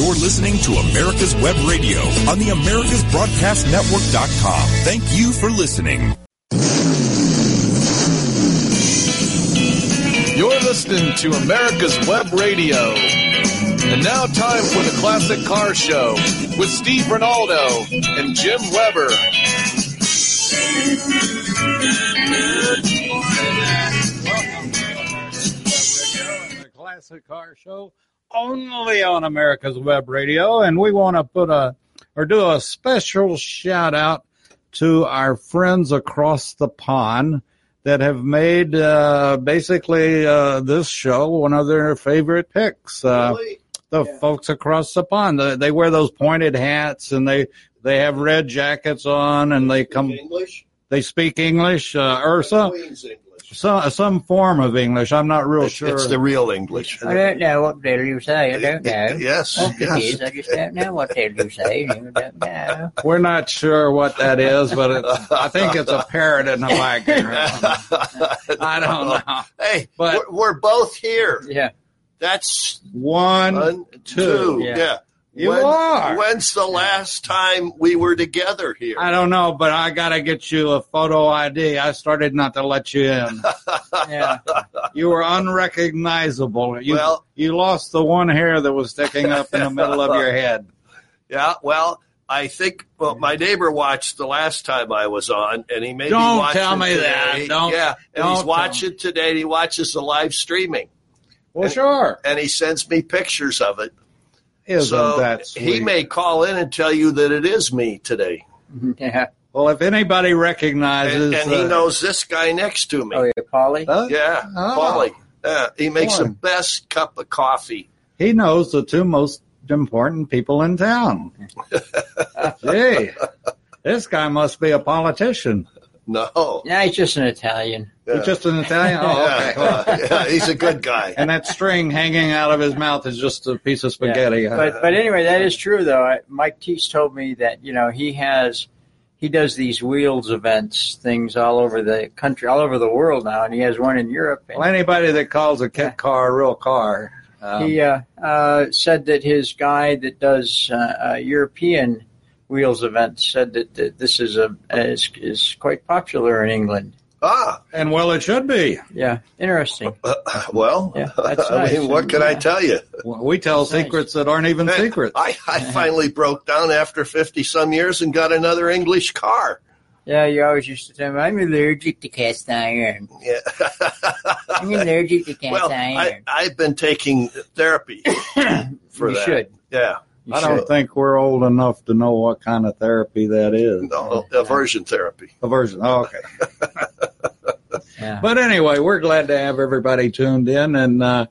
You're listening to America's Web Radio on the AmericasBroadcastNetwork.com. Thank you for listening. You're listening to America's Web Radio. And now time for the Classic Car Show with Steve Rinaldo and Jim Weber. the Classic Car Show only on America's Web Radio, and we want to put a or do a special shout out to our friends across the pond that have made uh, basically uh, this show one of their favorite picks. Uh, the folks across the pond, they, they wear those pointed hats and they they have red jackets on and they come. English? They speak English. Uh, Ursa. Some some form of English. I'm not real It's, sure. it's the real English. I don't know what the hell you say. I don't know. Yes, What yes. is, I just don't know what the hell you say. I don't know. We're not sure what that is, but it, I think it's a parrot in the background. I don't know. Hey, But- we're, we're both here. Yeah. That's One, one, two. two. Yeah. Yeah. You When- are. When's the last time we were together here? I don't know, but I got to get you a photo ID. I started not to let you in. Yeah. You were unrecognizable. You, Well- you lost the one hair that was sticking up in the middle of your head. Yeah, well, I think well, my neighbor watched the last time I was on, and he made Don't me watch tell me today. that. Don't- yeah, and don't he's watching today. And he watches the live streaming, Well, sure. and he sends me pictures of it. Isn't so that sweet? he may call in and tell you that it is me today, Yeah. well, if anybody recognizes, and, and he uh, knows this guy next to me. Oh, yeah, Polly? huh? Yeah, Oh. Paulie. Yeah, he makes Boy. the best cup of coffee. he knows the two most important people in town. Gee, this guy must be a politician. No, Yeah, he's just an Italian. Yeah. He's just an Italian. Oh, okay. yeah, yeah, he's a good guy. And that string hanging out of his mouth is just a piece of spaghetti. Yeah. But but anyway, that is true though. I, Mike Teese told me that you know he has he does these wheels events things all over the country, all over the world now, and he has one in Europe. And well, anybody that calls a kit Yeah. car a real car. Um, he uh, uh, said that his guy that does uh, uh, European wheels event said that, that this is a is, is quite popular in England. Ah, and well, it should be. Yeah, interesting. uh, well, Yeah, that's I mean, what can I Yeah. tell you? We tell That's nice. secrets that aren't even Hey, secrets. I, I finally broke down after 50 some years and got another English car. Yeah, you always used to tell me I'm allergic to cast iron. Yeah. I'm allergic to cast well, I, iron. I've been taking therapy for you that. should. Yeah. You I don't think we're old enough to know what kind of therapy that is. No, aversion therapy. Aversion. Oh, okay. Yeah. But anyway, we're glad to have everybody tuned in and uh,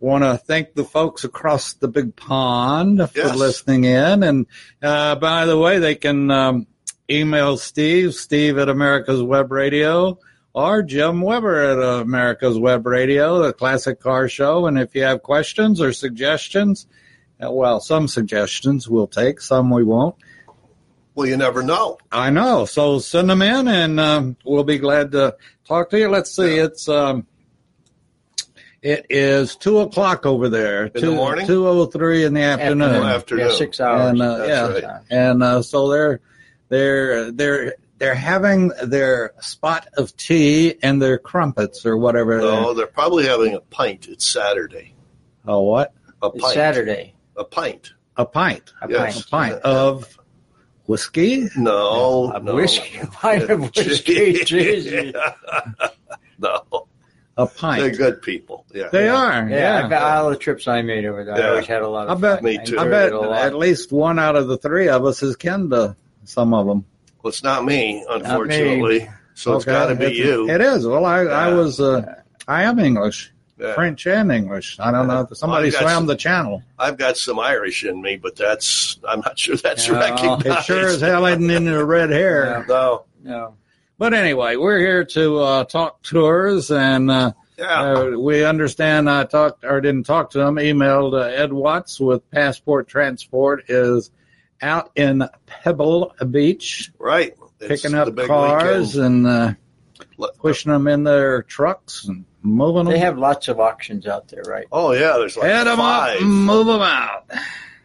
want to thank the folks across the big pond for Yes. listening in. And uh, by the way, they can um, email Steve, Steve at America's Web Radio, or Jim Weber at uh, America's Web Radio, the Classic Car Show. And if you have questions or suggestions, well, some suggestions we'll take, some we won't. Well, you never know. I know. So send them in, and um, we'll be glad to talk to you. Let's see. It's um, it is two o'clock over there. In the morning? two o three in the afternoon. Afternoon. Afternoon. Yeah, six hours. And uh, That's yeah, right. and uh, so they're they're they're they're having their spot of tea and their crumpets or whatever. No, they're probably having a pint. It's Saturday. Oh, what? A It's pint. Saturday. A pint. A pint. A Yes. A pint of whiskey. No, A no. whiskey, a pint of whiskey. Jeez. no, A pint. they're good people. Yeah. They are. Yeah, Yeah. I bet all the trips I made over there, I always had a lot of I bet- fun. Me too. I enjoyed bet it a lot. at least one out of the three of us is kin to some of them. Well, it's not me, unfortunately. So it's Okay. got to be It's- you. It is. Well, I, I was, uh, I am English, Yeah. French and English. I don't know if somebody Well, swam some- the channel. I've got some Irish in me, but that's I'm not sure that's Yeah, recognized. It sure as hell isn't in the red hair. No. No. But anyway, we're here to uh, talk tours, and uh, Yeah. uh, we understand. I talked or didn't talk to him. Emailed uh, Ed Watts with Passport Transport is out in Pebble Beach right. It's picking up cars weekend. and uh, pushing them in their trucks and moving them. They have lots of auctions out there, right? Oh yeah, there's like Head them up, and move them out.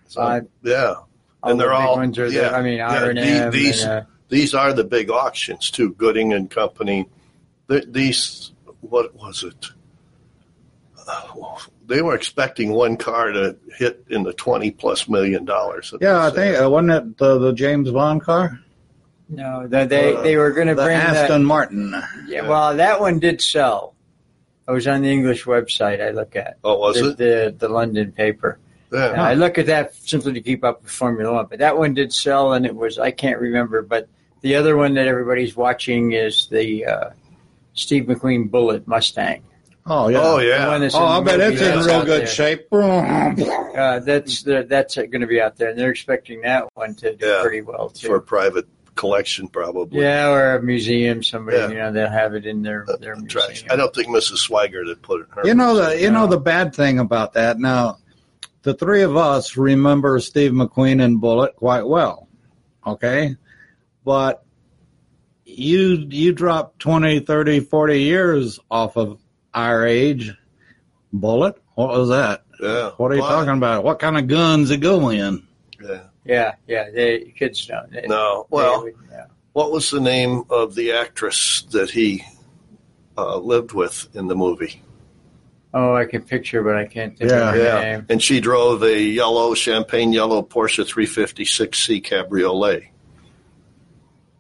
So, Five. yeah. All and they're the all ones are yeah, there. I mean, yeah, R and these and, uh, these are the big auctions too. Gooding and Company. Th these what was it? Uh, they were expecting one car to hit in the twenty plus million dollars. Yeah, I think uh, wasn't it the, the James Bond car, no, they they, they were going to the bring that. Aston Martin? Yeah, well, that one did sell. I was on the English website. I look at Oh, was the, it? the the London paper. Yeah. And I look at that simply to keep up with Formula One. But that one did sell, and it was I can't remember. But the other one that everybody's watching is the uh, Steve McQueen Bullet Mustang. Oh yeah. Oh yeah. Oh, I bet movie it's in real good there. shape. Uh, that's the, that's going to be out there, and they're expecting that one to do Yeah. pretty well too. for private collection, probably. yeah, or a museum. Somebody, Yeah. you know, they'll have it in their their Trash. museum. I don't think Mrs. Swigert had put it. in her You know the you know the bad thing about that. Now, the three of us remember Steve McQueen and Bullet quite well. Okay? But you you drop 20, 30, 40 years off of our age. Bullet? What was that? Yeah. What are you Well, talking about? What kind of guns it go in? Yeah. Yeah, yeah. They kids don't. They, No. Well, would- yeah. what was the name of the actress that he uh, lived with in the movie? Oh, I can picture, but I can't think Yeah, of her yeah. name. And she drove a yellow, champagne yellow Porsche 356C Cabriolet.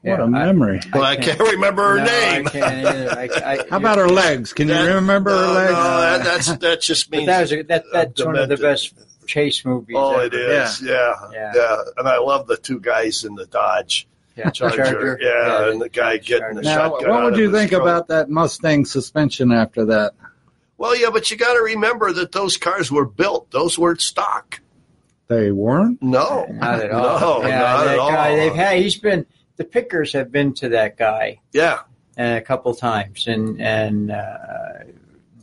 What Yeah, a I- memory. But I can't remember her no, name. I can't either. I, I, How about her legs? Can you remember no, her legs? No, that, that's that just But means that was a, that, that's one of the best chase movies. Oh, ever. it is. Yeah. Yeah. yeah, And I love the two guys in the Dodge Yeah, Charger. Yeah, and the guy getting the now, shotgun. what out would you think trunk. about that Mustang suspension after that? Well, yeah, but you got to remember that those cars were built; those weren't stock. They weren't? No, Not at all. No, yeah, not that at all. guy, they've had. He's been. The pickers have been to that guy yeah, uh, a couple times, and and uh,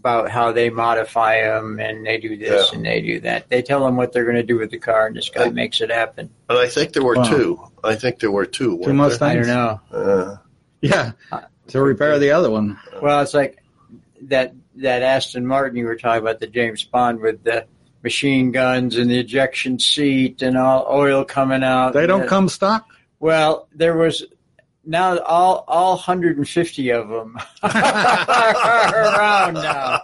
about how they modify them and they do this Yeah. and they do that. They tell them what they're going to do with the car, and this guy And- makes it happen. and I think there were Wow. two. I think there were two. weren't Two Mustangs? I don't know. there? Uh, Yeah, to repair the other one. Well, it's like that that Aston Martin you were talking about, the James Bond with the machine guns and the ejection seat and all oil coming out. They don't Yeah. come stock? Well, there was now all all 150 of them are around now.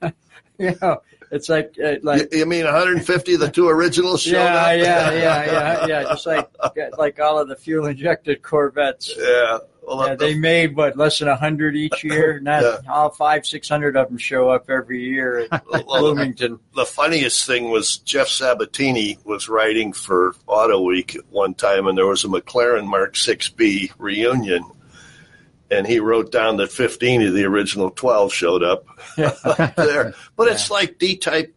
you know, it's like uh, like you, you mean 150 of the two originals showed yeah, up? yeah, yeah, yeah, yeah. Just like like all of the fuel injected Corvettes. yeah. Well, Yeah, they made what less than a hundred each year. Not Yeah. all five, six hundred of them show up every year at Bloomington. the funniest thing was Jeff Sabatini was writing for Auto Week at one time, and there was a McLaren Mark 6B reunion, and he wrote down that 15 of the original 12 showed up there. But it's like D-type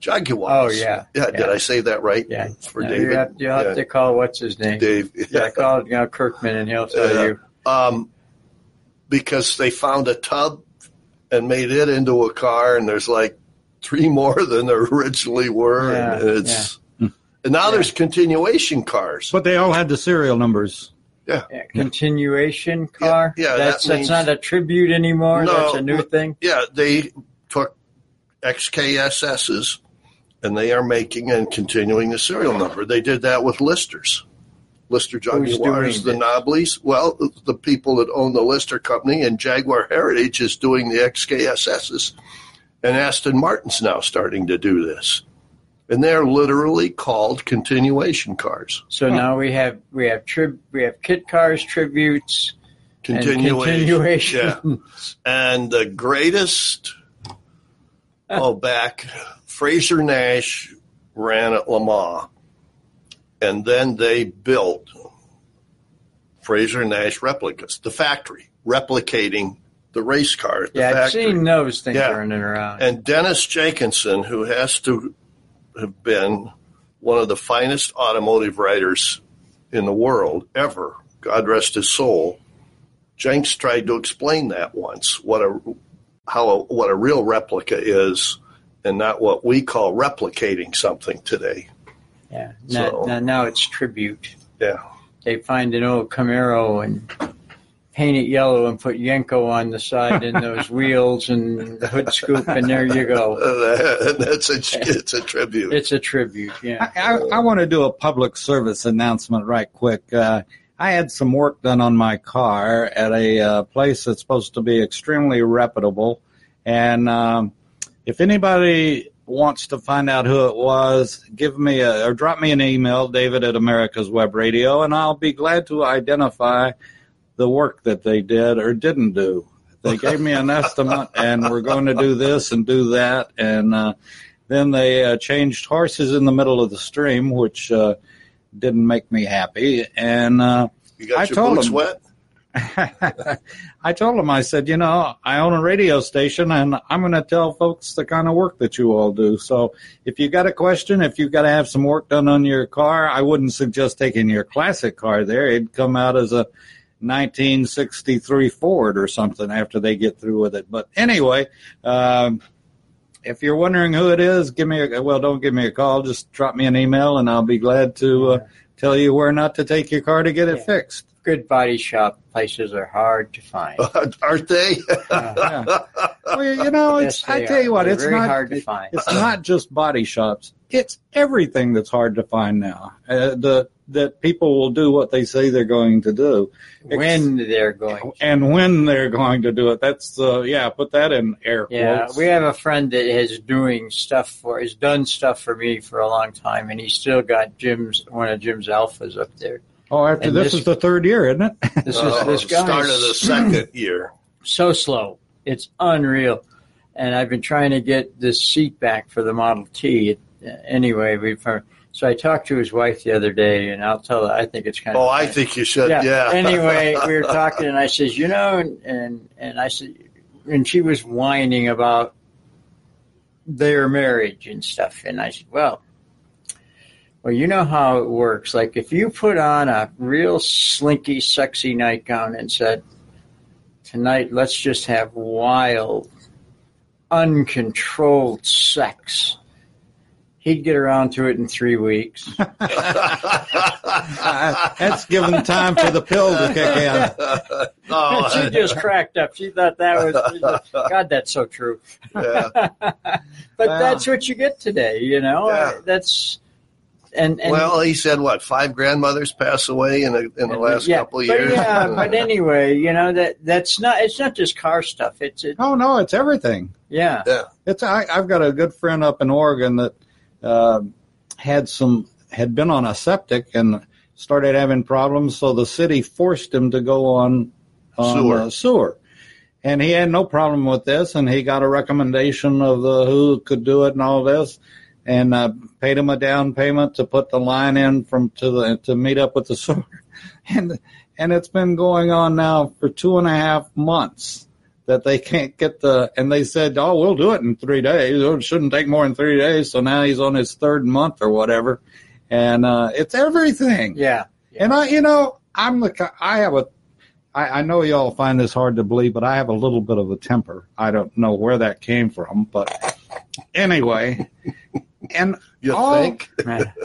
Jaguars. Oh, yeah. yeah. Did I say that right? Yeah, for No, David. You have, you have Yeah. to call what's his name? Dave. Yeah, call you know, Kirkman, and he'll tell Yeah. you. Um, because they found a tub and made it into a car, and there's like three more than there originally were, and Yeah, it's and now there's continuation cars. But they all had the serial numbers. Yeah, continuation car. Yeah, yeah, that's that that's not a tribute anymore. No, that's a new look- thing. Yeah, they took XKSSs and they are making and continuing the serial number. They did that with listers. Lister Jaguars, doing the Knobblies. Well, the people that own the Lister company and Jaguar Heritage is doing the XKSSs. And Aston Martin's now starting to do this. And they're literally called continuation cars. So now we have we have trib we have kit cars, tributes, and Continuation. continuation. Yeah. And the greatest, oh, back, Frazer Nash ran at Le Mans. And then they built Frazer Nash replicas, the factory, replicating the race car at the Yeah, I've seen those things Yeah. running around. And Dennis Jenkinson, who has to have been one of the finest automotive writers in the world ever, God rest his soul, Jenks tried to explain that once what a how a, what a real replica is, and not what we call replicating something today. Yeah, now, So- now, now it's tribute. Yeah, They find an old Camaro and paint it yellow and put Yenko on the side and those wheels and the hood scoop, and there you go. That's a it's a tribute. It's a tribute. Yeah. I, I, I want to do a public service announcement right quick. Uh, I had some work done on my car at a uh, place that's supposed to be extremely reputable. And um, if anybody wants to find out who it was, give me a, or drop me an email, David at America's Web Radio, and I'll be glad to identify the work that they did or didn't do. They gave me an estimate, and we're going to do this and do that, and uh, then they uh, changed horses in the middle of the stream, which uh, didn't make me happy. And uh, you got I your told him. wet? I told him, I said, you know, I own a radio station and I'm going to tell folks the kind of work that you all do. So if you got a question, if you've got to have some work done on your car, I wouldn't suggest taking your classic car there. It'd come out as a 1963 Ford or something after they get through with it. But anyway, um, if you're wondering who it is, give me a, well, don't give me a call. Just drop me an email and I'll be glad to uh, tell you where not to take your car to get it Yeah. fixed. Good body shop places are hard to find. Aren't they? Yeah. Well, you know, Yes, it's, I they tell you what, They're it's very not hard to find. It's not just body shops. It's everything that's hard to find now. Uh, the that people will do what they say they're going to do, when they're going. and when they're going to do it. That's uh, yeah. Put that in air Yeah, quotes. we have a friend that has doing stuff for has done stuff for me for a long time, and he's still got Jim's one of Jim's Alfas up there. Oh, after and this, this- is the third year, isn't it? This is Oh, this guy start of the second year. so slow. It's unreal. And I've been trying to get this seat back for the Model T. Anyway, we uh, so I talked to his wife the other day, and I'll tell her I think it's kind of. Oh, I think you should. Yeah. anyway, we were talking, and I says, you know, and and, and I said, and she was whining about their marriage and stuff, and I said, well. Well, you know how it works. Like if you put on a real slinky, sexy nightgown and said, tonight let's just have wild, uncontrolled sex. He'd get around to it in three weeks. Uh, that's given time for the pill to kick in. oh, she just cracked up. She thought that was God. That's so true. yeah. but that's what you get today. You know, Yeah. that's and, and well, he said what? Five grandmothers pass away in, a, in the last yeah, couple of but years. yeah, but anyway, you know that that's not. It's not just car stuff. It's it, Oh no, it's everything. yeah. yeah. It's I, I've got a good friend up in Oregon that uh, had some had been on a septic and started having problems, so the city forced him to go on on Sewer. uh, sewer. And he had no problem with this, and he got a recommendation of the who could do it and all this, and uh, paid him a down payment to put the line in from to the to meet up with the sewer, and and it's been going on now for two and a half months that they can't get the and they said oh we'll do it in three days. Oh, it shouldn't take more than three days. So now he's on his third month or whatever. And uh it's everything. Yeah. and i you know i'm the i have a I, I know y'all find this hard to believe but i have a little bit of a temper. I don't know where that came from but anyway and You all, think?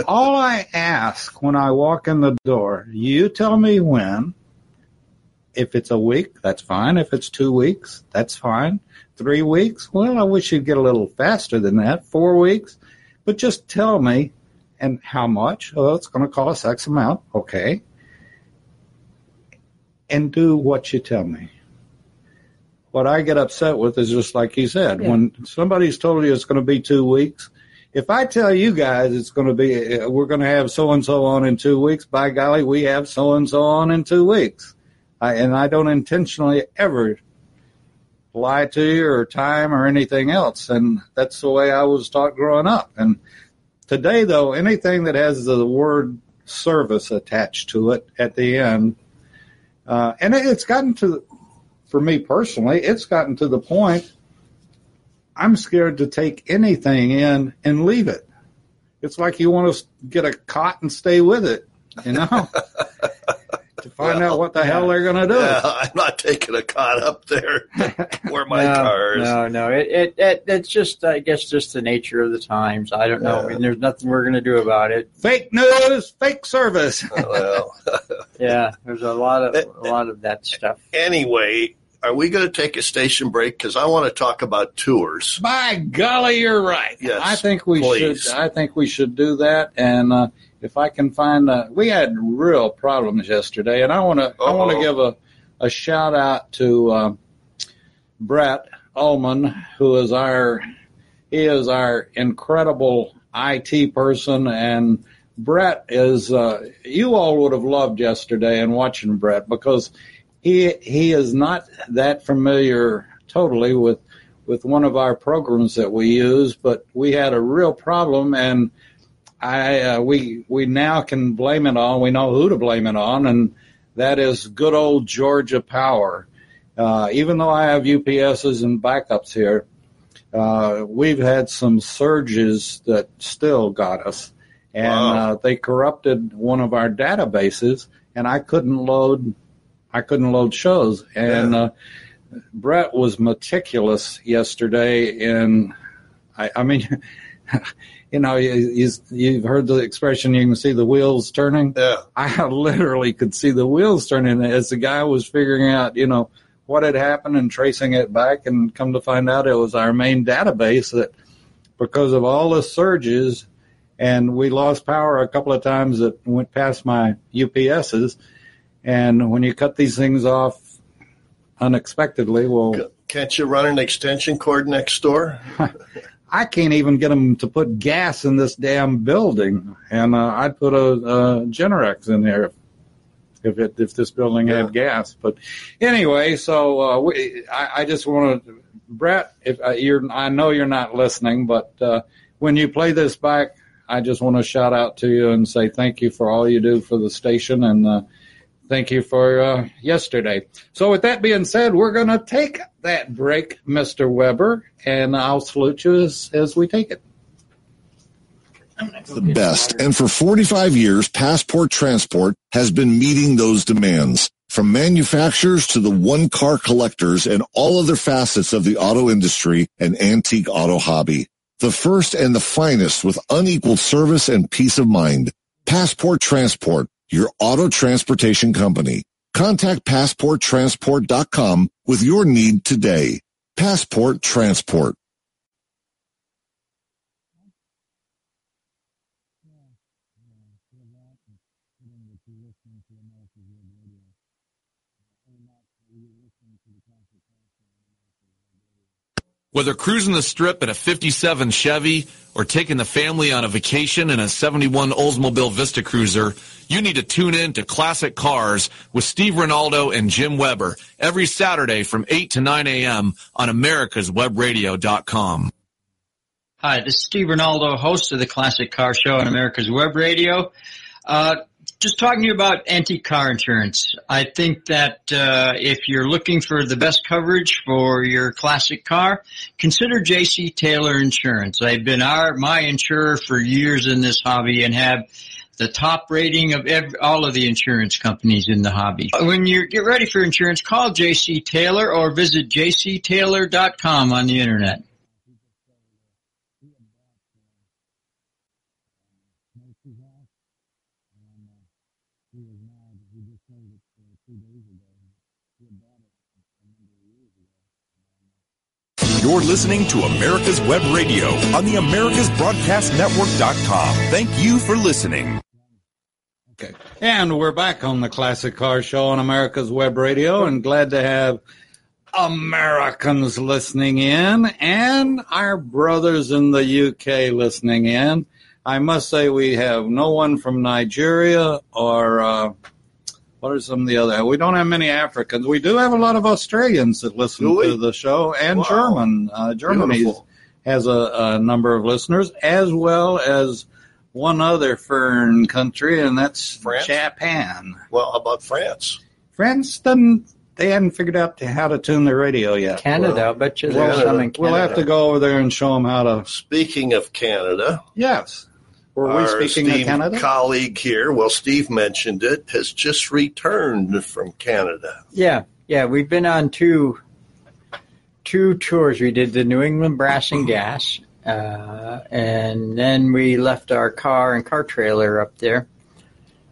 all i ask when i walk in the door you tell me when if it's a week, that's fine. If it's two weeks, that's fine. Three weeks, well, I wish you'd get a little faster than that. Four weeks, but just tell me and how much. Oh, it's going to cost X amount. Okay. And do what you tell me. What I get upset with is just like you said, Yeah. when somebody's told you it's going to be two weeks, if I tell you guys it's going to be, uh, we're going to have so and so on in two weeks, by golly, we have so and so on in two weeks. I, and I don't intentionally ever lie to you or time or anything else. And that's the way I was taught growing up. And today, though, anything that has the word service attached to it at the end, uh, and it's gotten to, for me personally, it's gotten to the point I'm scared to take anything in and leave it. It's like you want to get a cot and stay with it, you know? to find Well, out what the hell they're going to do. Yeah, I'm not taking a cot up there where my no, car is. No, no, it, it, it it's just I guess just the nature of the times. I don't know. Yeah. and there's nothing we're gonna do about it. Fake news, fake service. Oh, well, Yeah, there's a lot of a lot of that stuff. anyway, are we going to take a station break? Because I want to talk about tours. By golly, you're right. Yes, I think we please. should. I think we should do that. And uh, if I can find, uh, we had real problems yesterday, and I want to. I want to give a a shout out to uh, Brett Ullman, who is our he is our incredible IT person, and Brett is. Uh, you all would have loved yesterday and watching Brett because he he is not that familiar totally with with one of our programs that we use, but we had a real problem, and I uh, we we now can blame it on. We know who to blame it on, and that is good old Georgia Power. Uh, even though I have UPSs and backups here, uh, we've had some surges that still got us, and Wow. uh, they corrupted one of our databases, and I couldn't load. I couldn't load shows, and Yeah. uh, Brett was meticulous yesterday in. I, I mean, you know, you, you, you've heard the expression, you can see the wheels turning. Yeah. I literally could see the wheels turning as the guy was figuring out, you know, what had happened and tracing it back and come to find out it was our main database that because of all the surges and we lost power a couple of times that went past my UPSs. And when you cut these things off unexpectedly, well, Can't you run an extension cord next door? I can't even get them to put gas in this damn building, and uh, I'd put a, a Generac in there if if, it, if this building had gas. But anyway, so uh, we, I, I just want to, Brett, if uh, you're, I know you're not listening, but uh, when you play this back, I just want to shout out to you and say thank you for all you do for the station and. Thank you for uh, yesterday. So, with that being said, we're going to take that break, Mr. Weber, and I'll salute you as, as we take it. the best. And for 45 years, Passport Transport has been meeting those demands. From manufacturers to the one car collectors and all other facets of the auto industry and antique auto hobby. The first and the finest with unequaled service and peace of mind. Passport Transport, your auto transportation company. Contact passporttransport.com with your need today. Passport Transport. Whether cruising the strip in a 57 Chevy or taking the family on a vacation in a 71 Oldsmobile Vista Cruiser, you need to tune in to Classic Cars with Steve Rinaldo and Jim Weber every Saturday from 8 to 9 a.m. on americaswebradio.com. Hi, this is Steve Rinaldo, host of the Classic Car Show on America's Web Radio. Uh, just talking to you about anti-car insurance. I think that uh, if you're looking for the best coverage for your classic car, consider JC Taylor Insurance. They've been our my insurer for years in this hobby and have the top rating of ev all of the insurance companies in the hobby. When you get ready for insurance, call JC Taylor or visit jctaylor.com on the internet. You're listening to America's Web Radio on the AmericasBroadcastNetwork.com. Thank you for listening. Okay. And we're back on the Classic Car Show on America's Web Radio and glad to have Americans listening in and our brothers in the UK listening in. I must say we have no one from Nigeria or uh, what are some of the other? We don't have many Africans. We do have a lot of Australians that listen to the show and Wow. German. Uh, Germany has a, a number of listeners as well as one other foreign country, and that's France? Japan. Well, how about France? France doesn't. They hadn't figured out how to tune their radio yet. Canada, Well, I bet you there's some in Canada. We'll have to go over there and show them how to. Speaking of Canada, Yes. Were we our speaking of esteemed Canada? colleague here, well, Steve mentioned it, has just returned from Canada. Yeah, yeah, we've been on two two tours. We did the New England Brass and Gas, uh, and then we left our car and car trailer up there,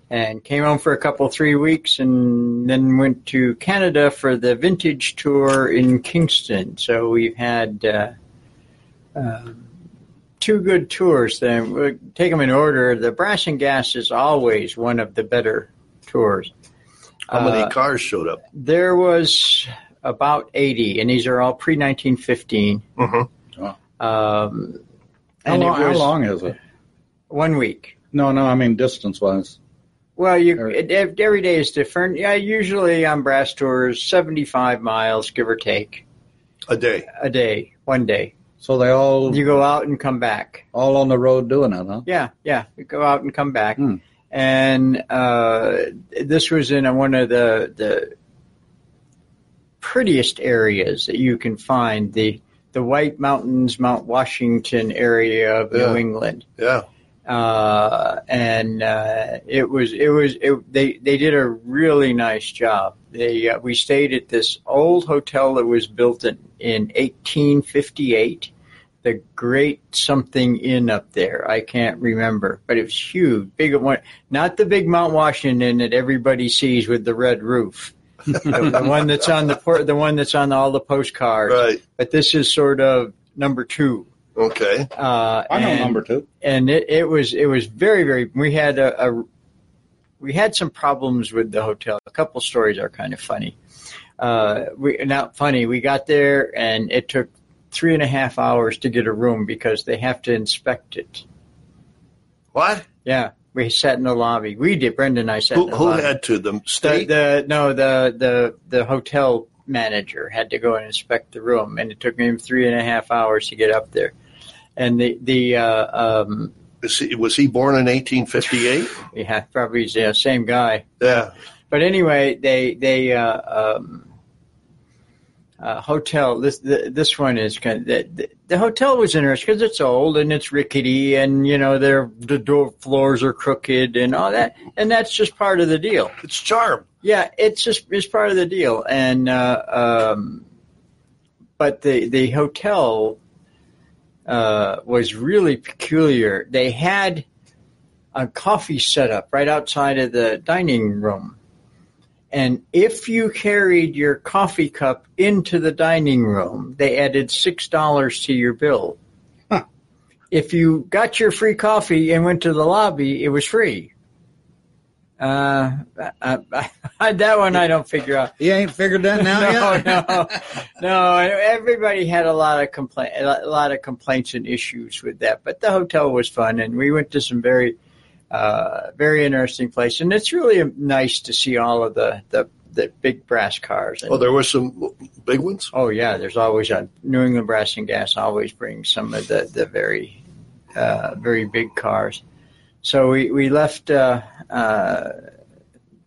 and came home for a couple three weeks, and then went to Canada for the Vintage Tour in Kingston. So we've had. Uh, um, Two good tours. Then we'll take them in order. The Brass and Gas is always one of the better tours. How many Uh, cars showed up? there was about 80, and these are all pre 1915. Mhm. Um, How, long, it how long is it? one week. No, no, I mean distance wise. Well, you Or- it, every day is different. Yeah, usually on brass tours, 75 miles, give or take, A day. a day, one day. So they all You go out and come back. all on the road doing it, huh? Yeah, yeah. You go out and come back. Hmm. And uh, this was in one of the the prettiest areas that you can find the the White Mountains, Mount Washington area of Yeah. New England. Yeah. Uh, and uh, it was it was it, they they did a really nice job. They uh, we stayed at this old hotel that was built in in 1858 the Great Something Inn up there. I can't remember, but it was huge, big one. Not the big Mount Washington that everybody sees with the red roof. The, the one that's on the port, the one that's on all the postcards. Right. But this is sort of number two. Okay. Uh, I know and- number two. and it, it was it was very very. We had a, a we had some problems with the hotel. A couple stories are kind of funny. Uh, we not funny. We got there and it took three and a half hours to get a room because they have to inspect it. What? Yeah, we sat in the lobby. We did. Brenda and I sat Who, in the who had to? The the, state? the no the the the hotel manager had to go and inspect the room, and it took him three and a half hours to get up there. And the the uh, um, Is he- was he born in 1858? yeah probably the same guy. Yeah. But anyway, they they uh, um, uh, hotel. This the, this one is kind of, the, hotel was interesting because it's old and it's rickety, and you know their the door floors are crooked and all that, and that's just part of the deal. It's charm. Yeah, it's just it's part of the deal, and uh, um, but the the hotel uh, was really peculiar. They had a coffee set up right outside of the dining room, and if you carried your coffee cup into the dining room, they added six dollars to your bill. Huh. If you got your free coffee and went to the lobby, it was free. Uh, I, I, that one I don't figure out. You ain't figured that now no, yet? no, no. Everybody had a lot of complaint, a lot of complaints and issues with that. But the hotel was fun, and we went to some very, uh, very interesting place. And it's really nice to see all of the the, the big brass cars. And, Oh, there were some big ones? Oh yeah, there's always a New England Brass and Gas always brings some of the the very uh, very big cars. So we we left uh, uh,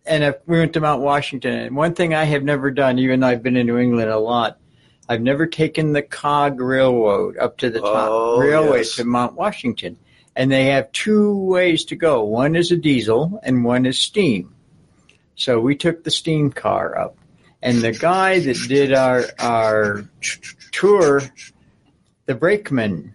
and if we went to Mount Washington. And one thing I have never done, even though I've been in New England a lot, I've never taken the cog railroad up to the top Oh, railway yes. to Mount Washington. And they have two ways to go. One is a diesel and one is steam. So we took the steam car up. And the guy that did our our tour, the brakeman,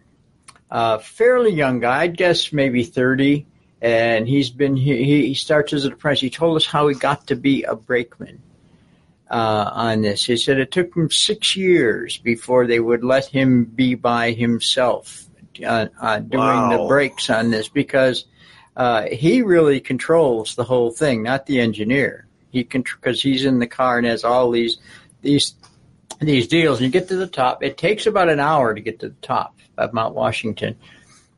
uh, fairly young guy, I'd guess maybe 30. And he's been he, he starts as an apprentice. He told us how he got to be a brakeman uh, on this. He said it took him six years before they would let him be by himself uh, uh, doing the Wow. brakes on this because uh, he really controls the whole thing, not the engineer. He can because he's in the car and has all these these these deals. And you get to the top. It takes about an hour to get to the top of Mount Washington,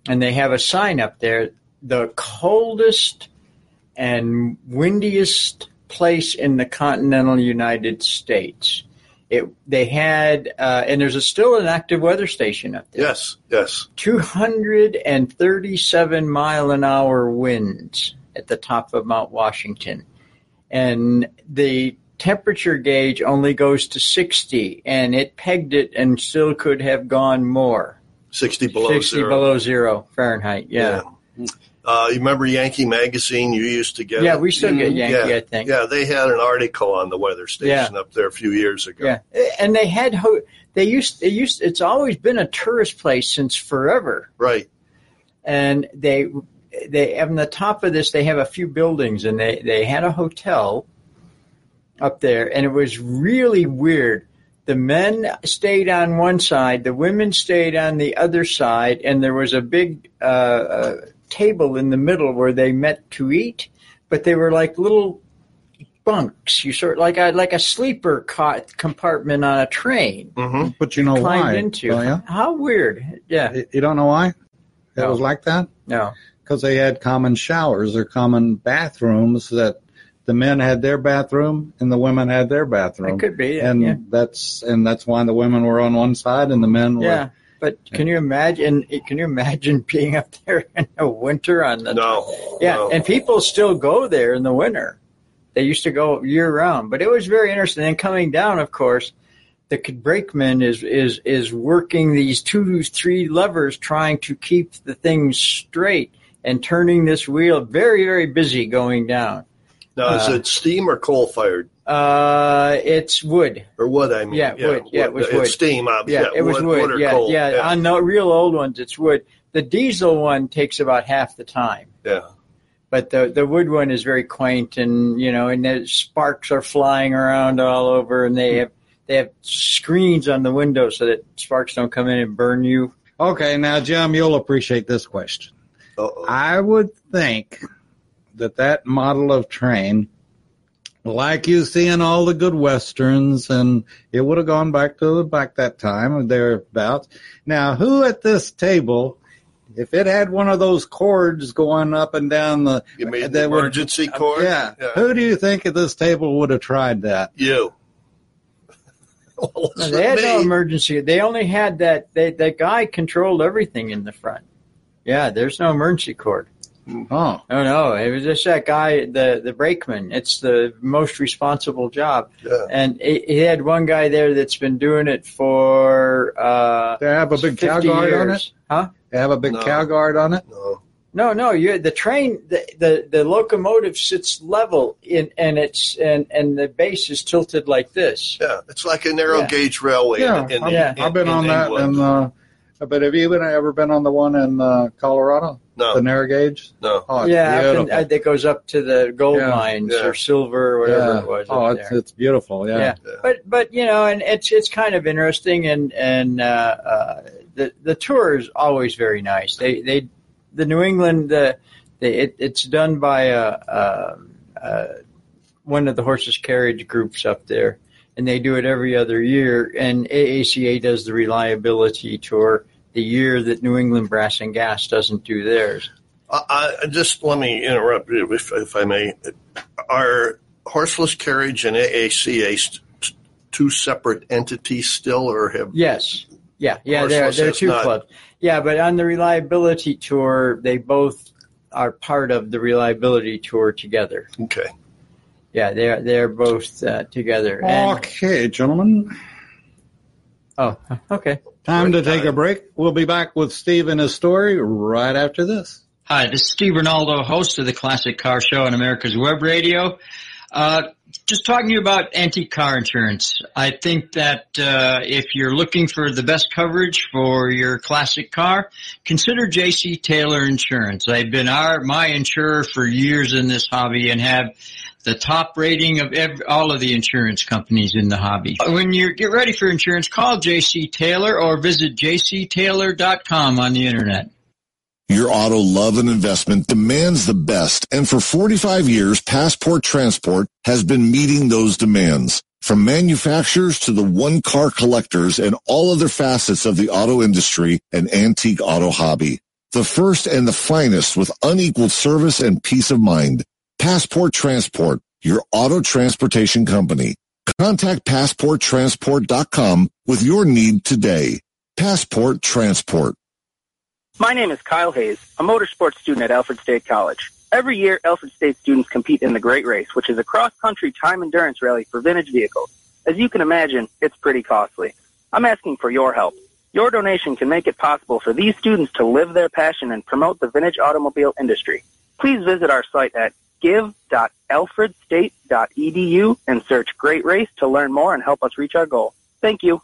and they have a sign up there: the coldest and windiest place in the continental United States. It they had uh, and there's a, still an active weather station up there. Yes, yes. 237 mile an hour winds at the top of Mount Washington. And the temperature gauge only goes to 60 and it pegged it and still could have gone more. 60 below 60 zero. below zero Fahrenheit. Yeah. Uh, you remember Yankee Magazine? You used to get. Yeah, it? we still get Yankee, yeah. I think. Yeah, they had an article on the weather station up there a few years ago. Yeah, and they had ho- they used they used it's always been a tourist place since forever, Right. and they they on the top of this they have a few buildings, and they they had a hotel up there, and it was really weird. The men stayed on one side, the women stayed on the other side, and there was a big uh, uh, table in the middle where they met to eat. But they were like little bunks. You sort like a like a sleeper co- compartment on a train. hmm But you know climbed why? into. don't you? How weird. Yeah. You- You don't know why? It No. was like that? No. Because they had common showers or common bathrooms that the men had their bathroom and the women had their bathroom. It could be. and yeah. that's and that's why the women were on one side and the men were Yeah. But can you imagine? Can you imagine being up there in the winter on the? No. Yeah, no. and people still go there in the winter. They used to go year round, but it was very interesting. And coming down, of course, the brakeman is is is working these two three levers, trying to keep the thing straight and turning this wheel. Very very busy going down. Now, is uh, it steam or coal fired? Uh, it's wood. Or wood, I mean. Yeah, wood. Yeah, it was It's wood. steam, obviously. Yeah, it was wood. or yeah, coal. yeah, On the real old ones, it's wood. The diesel one takes about half the time, yeah. but the the wood one is very quaint, and you know, and the sparks are flying around all over, and they have they have screens on the window so that sparks don't come in and burn you. Okay, now Jim, you'll appreciate this question. Uh-oh. I would think that that model of train, like you see in all the good westerns, and it would have gone back to back that time or thereabouts. Now, who at this table, if it had one of those cords going up and down the, You mean the that would- emergency cord? yeah, who do you think at this table would have tried that? You. well, they had to no emergency. They only had that. They, that guy controlled everything in the front. Yeah, there's no emergency cord. Oh, No, no, it was just that guy, the the brakeman. It's the most responsible job, Yeah. and he he had one guy there that's been doing it for uh, they have a big cow guard on it. Huh? They have a big No. cow guard on it. No. No, no. You the train, the, the the locomotive sits level in, and it's and and the base is tilted like this. Yeah, it's like a narrow Yeah. gauge railway. Yeah, in, in, I've, Yeah. in- I've been in on that. England. And uh, but have you been, ever been on the one in uh, Colorado, no, the narrow gauge? no. Oh, yeah, up in, uh, that goes up to the gold Yeah. mines Yeah. or silver or whatever yeah. it was. Oh, it's it's beautiful. Yeah. Yeah. but but you know, and it's it's kind of interesting, and and uh, uh, the the tour is always very nice. They they the New England the, they, it, it's done by a, a, a one of the horses carriage groups up there, and they do it every other year. And AACA does the reliability tour the year that New England Brass and Gas doesn't do theirs. I, I just let me interrupt you if, if I may. Are horseless carriage and AACA two separate entities still, or have Yes. Yeah, yeah, they're they're two not- clubs. Yeah, but on the reliability tour, they both are part of the reliability tour together. okay? Yeah, they're they're both uh, together. And, Okay, gentlemen. oh, okay. Time to Great take a break. We'll be back with Steve and his story right after this. Hi, this is Steve Rinaldo, host of the Classic Car Show on America's Web Radio. Uh, just talking to you about antique car insurance. I think that uh, if you're looking for the best coverage for your classic car, consider JC Taylor Insurance. I've been our my insurer for years in this hobby and have the top rating of every, all of the insurance companies in the hobby. When you get ready for insurance, call JC Taylor or visit jctaylor.com on the internet. Your auto love and investment demands the best, and for 45 years, Passport Transport has been meeting those demands. From manufacturers to the one-car collectors and all other facets of the auto industry and antique auto hobby. The first and the finest with unequaled service and peace of mind. Passport Transport, your auto transportation company. Contact PassportTransport.com with your need today. Passport Transport. My name is Kyle Hayes, a motorsports student at Alfred State College. Every year, Alfred State students compete in the Great Race, which is a cross-country time endurance rally for vintage vehicles. As you can imagine, it's pretty costly. I'm asking for your help. Your donation can make it possible for these students to live their passion and promote the vintage automobile industry. Please visit our site at give.alfredstate.edu and search Great Race to learn more and help us reach our goal. Thank you.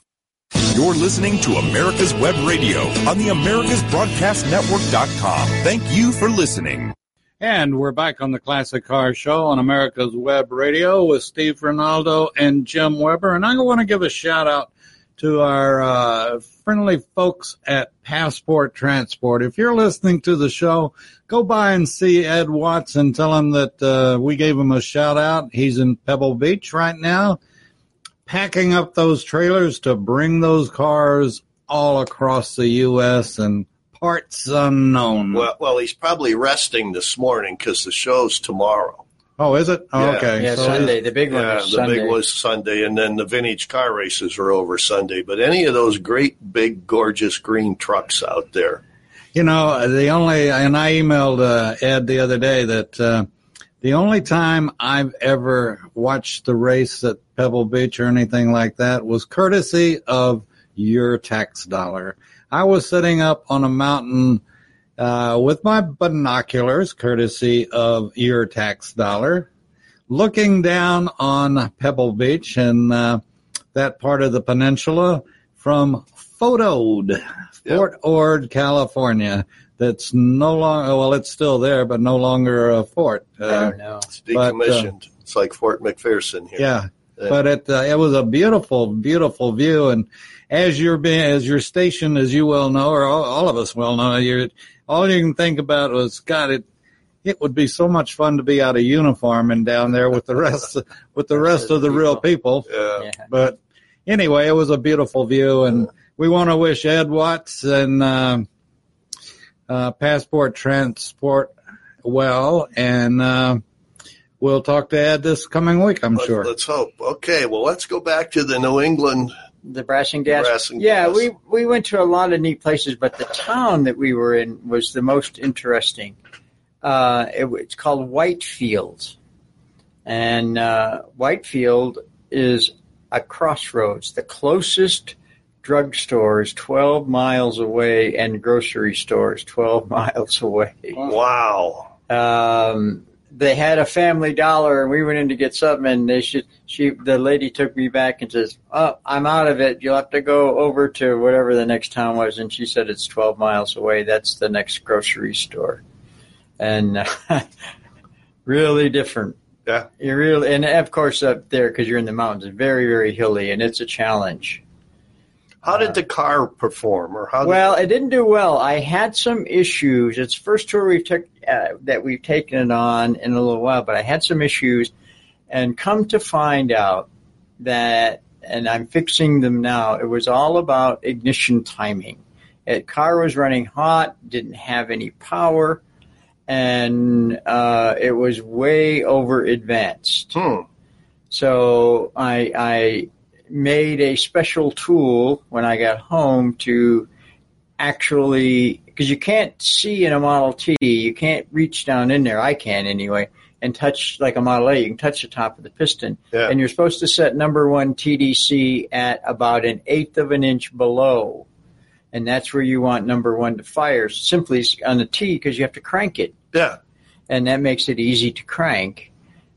You're listening to America's Web Radio on the AmericasBroadcastNetwork.com. Thank you for listening. And we're back on the Classic Car Show on America's Web Radio with Steve Rinaldo and Jim Weber. And I want to give a shout out to our uh, friendly folks at Passport Transport. If you're listening to the show, go by and see Ed Watts and tell him that uh, we gave him a shout out. He's in Pebble Beach right now, packing up those trailers to bring those cars all across the U.S. and parts unknown. Well, well, he's probably resting this morning because the show's tomorrow. Oh, is it? Oh, Yeah. okay. Yeah, So Sunday. The big one Yeah, was the Sunday. big was Sunday, and then the vintage car races are over Sunday. But any of those great, big, gorgeous green trucks out there, You know, the only, and I emailed uh, Ed the other day that uh, the only time I've ever watched the race at Pebble Beach or anything like that was courtesy of your tax dollar. I was sitting up on a mountain uh, with my binoculars, courtesy of your tax dollar, looking down on Pebble Beach and uh, that part of the peninsula from photoed Fort Ord, California. That's no longer well, it's still there, but no longer a fort. I Uh, don't know. it's But, uh, decommissioned. it's like Fort McPherson here. yeah, Yeah. but it uh, it was a beautiful, beautiful view. And as you're being as your station, as you well know, or all, all of us well know, you're all you can think about was God. It it would be so much fun to be out of uniform and down there with the rest with the rest of the real people. Yeah. Yeah. But anyway, it was a beautiful view, and we want to wish Ed Watts and um uh, Passport Transport well, and uh, we'll talk to Ed this coming week, I'm Let's- sure. Let's hope. Okay, well, let's go back to the New England. The brass and gas. Brass and yeah, gas. we we went to a lot of neat places, but the town that we were in was the most interesting. Uh, it, it's called Whitefield, and uh, Whitefield is a crossroads. The closest drugstore is 12 miles away, and grocery store is 12 miles away. Wow. um, they had a family dollar and we went in to get something and they should she the lady took me back and says oh i'm out of it. You'll have to go over to whatever the next town was. And she said it's 12 miles away. That's the next grocery store. And uh, really different. Yeah. you really and of course up there because you're in the mountains very very hilly and it's a challenge How did the car perform, or how? well, it didn't do well. I had some issues. It's the first tour we've took uh, that we've taken it on in a little while, but I had some issues, and come to find out that, and I'm fixing them now. It was all about ignition timing. It car was running hot, didn't have any power, and uh, it was way over advanced. Hmm. So I, I made a special tool when I got home to actually, because you can't see in a Model T, you can't reach down in there, I can anyway, and touch like a Model A. You can touch the top of the piston. Yeah. And you're supposed to set number one TDC at about an eighth of an inch below. And that's where you want number one to fire simply on the T because you have to crank it Yeah. and that makes it easy to crank.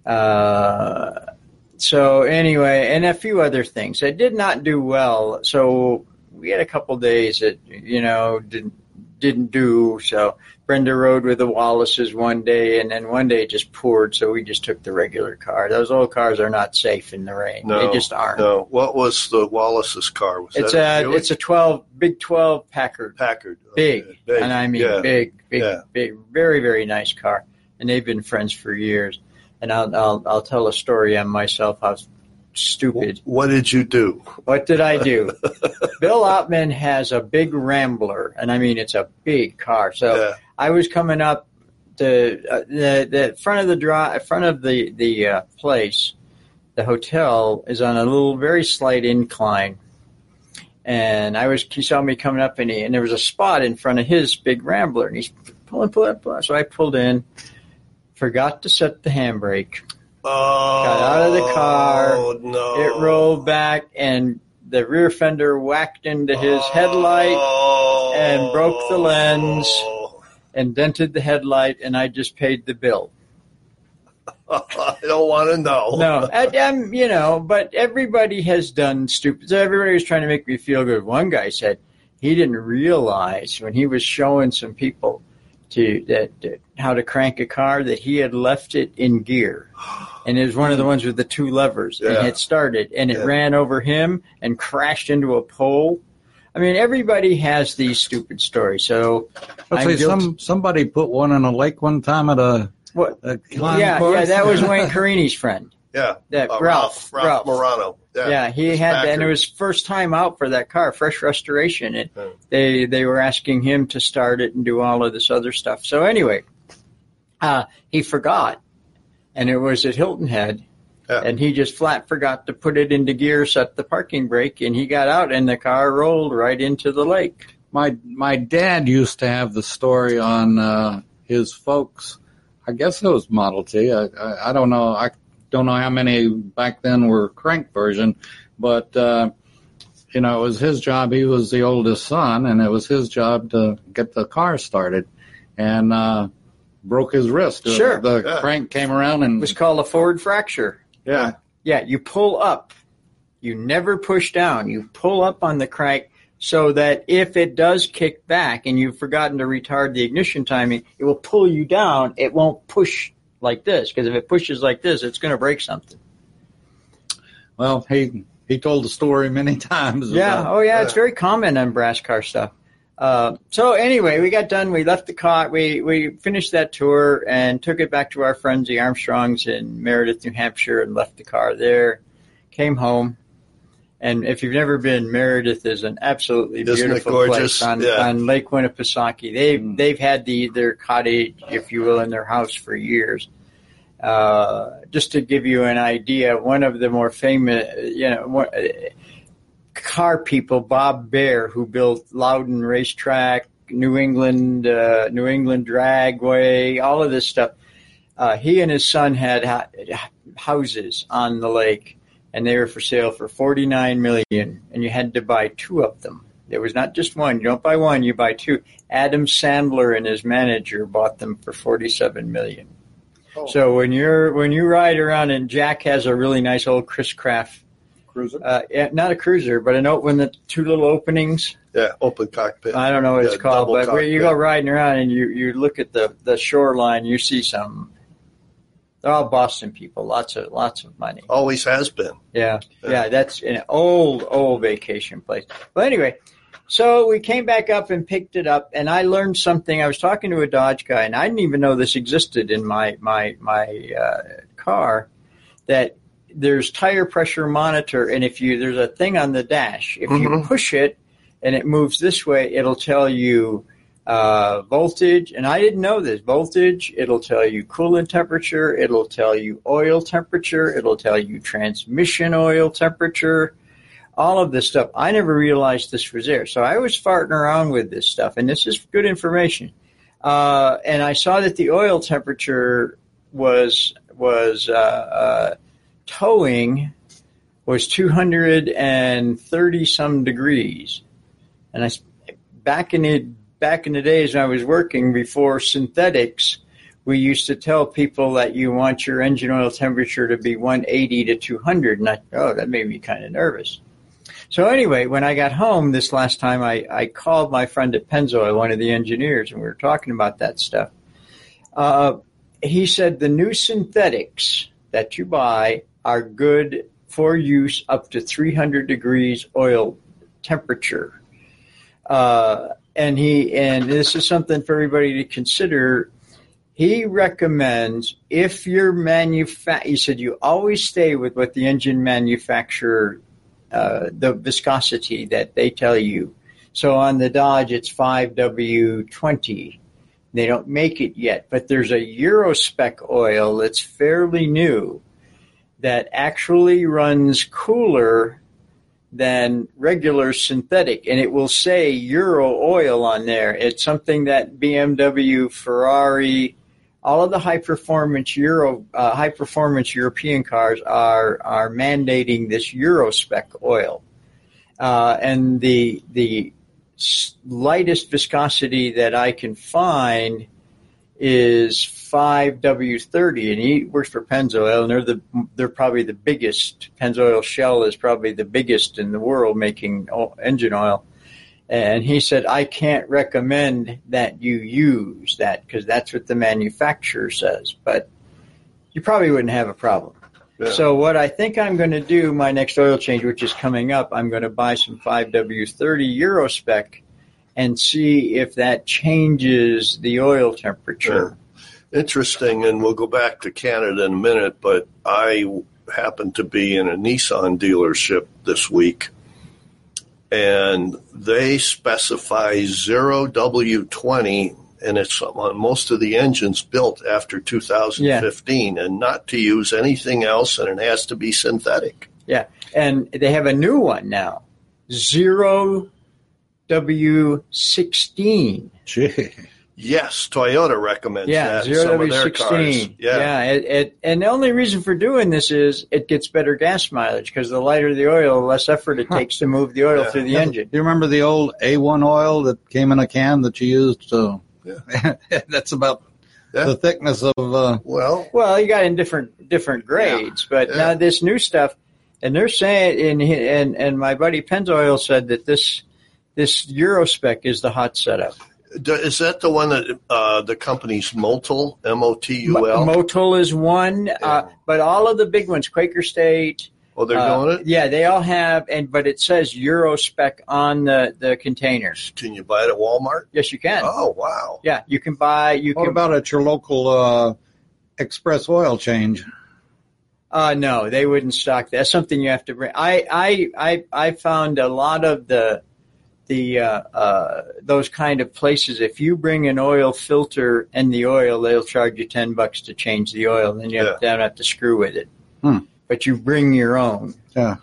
Uh, so anyway, and a few other things. I did not do well. So we had a couple days that you know didn't didn't do. So Brenda rode with the Wallaces one day, and then one day it just poured. So we just took the regular car. Those old cars are not safe in the rain. No. they just aren't. No. What was the Wallace's car? Was It's that a Buick? it's a twelve big twelve Packard Packard. big, Big. and I mean yeah. big, big, Yeah. big, very, very nice car. And they've been friends for years. And I'll, I'll, I'll tell a story on myself how stupid. What did you do? What did I do? Bill Ottman has a big Rambler, and I mean it's a big car. So Yeah. I was coming up the uh, the the front of the drive, front of the the uh, place. The hotel is on a little, very slight incline, and I was he saw me coming up, and he, and there was a spot in front of his big Rambler, and he's pulling, pulling, pulling. So I pulled in, forgot to set the handbrake. Oh, Got out of the oh, car. no. It rolled back and the rear fender whacked into his headlight and broke the lens oh. and dented the headlight, and I just paid the bill. I don't want to know. No, I, am you know, but everybody has done stupid. So everybody was trying to make me feel good. One guy said he didn't realize when he was showing some people to that, that how to crank a car that he had left it in gear, and it was one of the ones with the two levers, Yeah. and it started, and it Yeah. ran over him and crashed into a pole. I mean, everybody has these stupid stories. So I'm say guilty- some somebody put one in a lake one time at a, What? a yeah, course. yeah, that was Wayne Carini's friend. Yeah. That Uh, Ralph, Ralph, Ralph. Morano. Yeah. Yeah, he His had that, and it was first time out for that car, fresh restoration. And Yeah. they they were asking him to start it and do all of this other stuff. So anyway, uh, he forgot, and it was at Hilton Head, Yeah. and he just flat forgot to put it into gear, set the parking brake, and he got out, and the car rolled right into the lake. My my dad used to have the story on uh, his folks. I guess it was Model T. I, I, I don't know. I don't know how many back then were crank version, but uh, you know it was his job. He was the oldest son, and it was his job to get the car started, and uh, broke his wrist. Sure. the Yeah. crank came around It and was called a forward fracture. yeah. Yeah, you pull up. You never push down. You pull up on the crank so that if it does kick back and you've forgotten to retard the ignition timing, it will pull you down. It won't push like this because if it pushes like this, it's going to break something. Well, he he told the story many times. Yeah. about- Oh, yeah. It's very common on brass car stuff. Uh, so anyway, we got done. We left the car. We we finished that tour and took it back to our friends, the Armstrongs in Meredith, New Hampshire, and left the car there. Came home, and if you've never been, Meredith is an absolutely Isn't beautiful place on, Yeah. on Lake Winnipesaukee. They've Mm. they've had the their cottage, if you will, in their house for years. Uh, just to give you an idea, one of the more famous, you know, one, car people, Bob Bahre, who built Loudon Racetrack, New England, uh, New England Dragway, all of this stuff. Uh, he and his son had ha- houses on the lake, and they were for sale for forty nine million, and you had to buy two of them. There was not just one. You don't buy one, you buy two. Adam Sandler and his manager bought them for forty seven million. So when you're when you ride around, and Jack has a really nice old Chris Craft Cruiser. uh, yeah, not a cruiser, but a note with the two little openings. Yeah. Open cockpit. I don't know what Yeah, it's called, but where you go riding around and you, you look at the, the shoreline, you see some. They're all Boston people, lots of lots of money. Always has been. Yeah, Yeah. yeah, that's an old old vacation place. But anyway, so we came back up and picked it up, and I learned something. I was talking to a Dodge guy, and I didn't even know this existed in my my my uh, car. That there's tire pressure monitor, and if you there's a thing on the dash. If you Mhm. push it and it moves this way, it'll tell you uh, voltage. And I didn't know this voltage. It'll tell you coolant temperature. It'll tell you oil temperature. It'll tell you transmission oil temperature. All of this stuff. I never realized this was there. So I was farting around with this stuff, and this is good information. Uh, and I saw that the oil temperature was was uh, uh, towing was 230 some degrees. And I back in the back in the days when I was working before synthetics, we used to tell people that you want your engine oil temperature to be 180 to 200, and I oh that made me kind of nervous. So anyway, when I got home this last time, I, I called my friend at Pennzoil, one of the engineers, and we were talking about that stuff. Uh, he said the new synthetics that you buy are good for use up to 300 degrees oil temperature. Uh, and he and this is something for everybody to consider. He recommends if your manufa- he said you always stay with what the engine manufacturer, uh, the viscosity that they tell you. So on the Dodge, it's 5W20. They don't make it yet, but there's a Euro spec oil that's fairly new that actually runs cooler than regular synthetic, and it will say Euro oil on there. It's something that BMW, Ferrari, all of the high performance Euro, uh, high performance European cars are are mandating this Euro spec oil. uh, and the the lightest viscosity that I can find is 5W30, and he works for Pennzoil, and they're the they're probably the biggest. Pennzoil Shell is probably the biggest in the world making engine oil. And he said, I can't recommend that you use that because that's what the manufacturer says, but you probably wouldn't have a problem. Yeah. So what I think I'm going to do, my next oil change, which is coming up, I'm going to buy some 5W30 Euro spec and see if that changes the oil temperature. Interesting, and we'll go back to Canada in a minute, but I happened to be in a Nissan dealership this week and they specify 0W20 and it's on most of the engines built after 2015 yeah. and not to use anything else and it has to be synthetic. Yeah. And they have a new one now. 0W16. Gee. Yes, Toyota recommends yeah, that. Zero W sixteen. Yeah, yeah. It, it, and the only reason for doing this is it gets better gas mileage because the lighter the oil, the less effort it huh. takes to move the oil yeah. through the yeah. engine. Do you remember the old A one oil that came in a can that you used to? Yeah. that's about the thickness of. Uh, well, well, you got in different different grades, but now this new stuff, and they're saying, and and and my buddy Pennzoil said that this this Eurospec is the hot setup. Is that the one that uh, the company's Motul, M O T U L? Motul is one, yeah. uh, but all of the big ones, Quaker State. Oh, they're uh, doing it. Yeah, they all have, and but it says Eurospec on the the containers. Can you buy it at Walmart? Yes, you can. Oh, wow. Yeah, you can buy. You what can, about at your local uh, express oil change? Uh, no, they wouldn't stock that. That's something you have to bring. I I I I found a lot of the the uh, uh, those kind of places. If you bring an oil filter and the oil, they'll charge you ten bucks to change the oil. Then you have, don't have to screw with it. Hmm. But you bring your own. Yeah,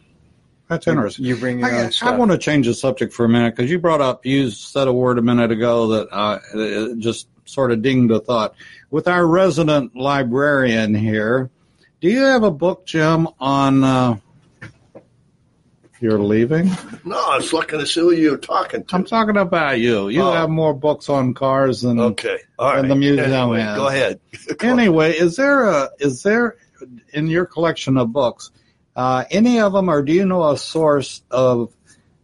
that's interesting. You bring your I, own stuff. I want to change the subject for a minute because you brought up, you said a word a minute ago that uh, just sort of dinged a thought. With our resident librarian here, do you have a book, Jim, on? Uh, you're leaving? No, I was looking to see who you're talking to. I'm talking about you. You Oh. have more books on cars than Okay, all right. The museum Anyway, has. Go ahead. Go Anyway, is there a is there in your collection of books uh, any of them, or do you know a source of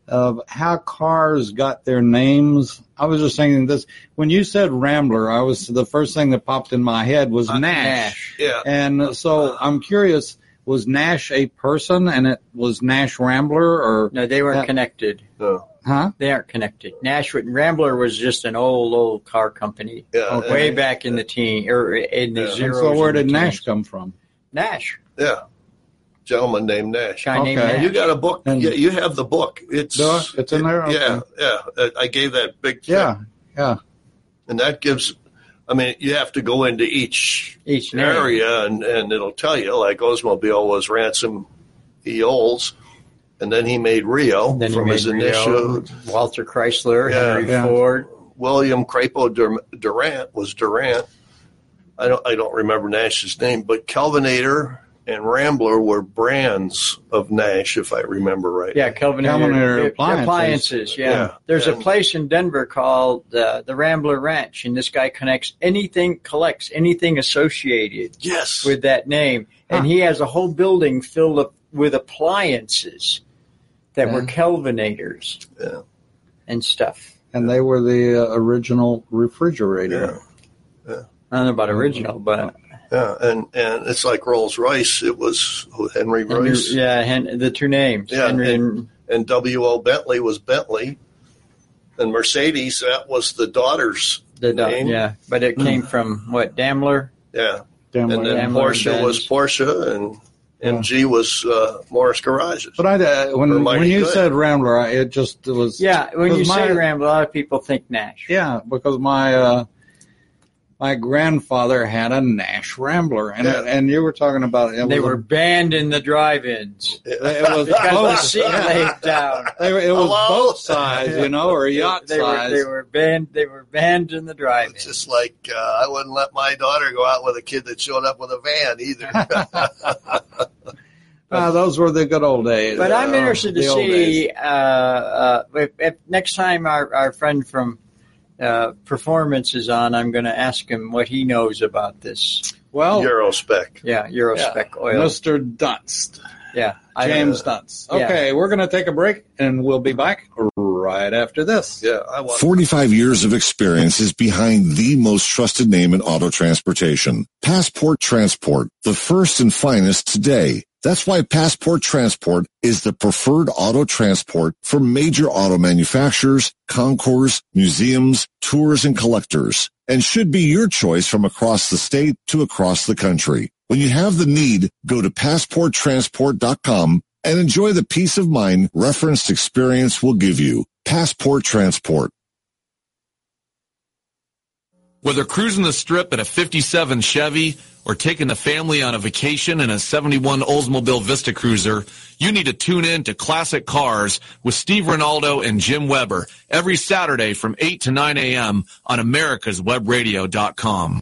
of how cars got their names? I was just thinking this when you said Rambler. I was the first thing that popped in my head was Uh, Nash, Yeah. and so I'm curious. Was Nash a person, and it was Nash Rambler, or no, they weren't That- connected. No. huh? They aren't connected. Nashwood Rambler was just an old, old car company. Yeah, way back in the teen or in the Yeah. And zeros. so where did Nash teens. come from? Nash. Yeah. Gentleman named Nash. Guy named Okay. Nash. You got a book. And- yeah, you have the book. It's Do It's in there? Yeah, Okay. yeah. Uh, I gave that big. thick- Yeah, yeah. and that gives. I mean, you have to go into each Each area, and and it'll tell you. Like Oldsmobile was Ransom Eols, and then he made REO Then from his REO, initial. Walter Chrysler, Yeah. Henry Yeah. Ford. William Crapo Dur- Durant was Durant. I don't I don't remember Nash's name, but Kelvinator and Rambler were brands of Nash, if I remember right. Yeah, Kelvin Kelvinator appliances. appliances. Yeah. Yeah. There's And- a place in Denver called uh, the Rambler Ranch, and this guy connects anything, collects anything associated Yes. with that name, and he has a whole building filled up with appliances that were Kelvinators Yeah. and stuff. And they were the uh, original refrigerator. Yeah. I don't know about original, but Yeah, and and it's like Rolls Royce. It was Henry Henry, Royce, yeah, Hen- the two names, Yeah, Henry and and W. O. Bentley was Bentley, and Mercedes that was the daughter's the name. yeah, but it came from what Daimler. Yeah, Damn and then Daimler Porsche was Porsche, and MG was uh, Morris Garages. But I, uh, when when you good. said Rambler, I, it just it was Yeah, when you because say Rambler, a lot of people think Nash. Yeah, because my uh, my grandfather had a Nash Rambler, and Yeah. and you were talking about it They was were banned in the drive-ins a, it was both seat laid down. They were- it was Hello? boat size, you know, or yacht they, were, size. they were banned. They were banned in the drive-in. It's just like uh, I wouldn't let my daughter go out with a kid that showed up with a van either. Uh, those were the good old days. But I'm uh, interested to the old days. see uh, uh, if, if next time our, our friend from uh, Performance is on, I'm going to ask him what he knows about this. Well, Eurospec. Yeah, Eurospec yeah, oil. Mr. Dunst. Yeah, I- James Dunst. Yeah. Okay, we're going to take a break and we'll be back right after this. Yeah, I want 45 years of experience is behind the most trusted name in auto transportation. Passport Transport, the first and finest today. That's why Passport Transport is the preferred auto transport for major auto manufacturers, concours, museums, tours, and collectors, and should be your choice from across the state to across the country. When you have the need, go to passporttransport.com and enjoy the peace of mind referenced experience will give you. Passport Transport. Whether cruising the strip in a 57 Chevy or taking the family on a vacation in a 71 Oldsmobile Vista Cruiser, you need to tune in to Classic Cars with Steve Rinaldo and Jim Weber every Saturday from 8 to 9 a.m. on americaswebradio.com.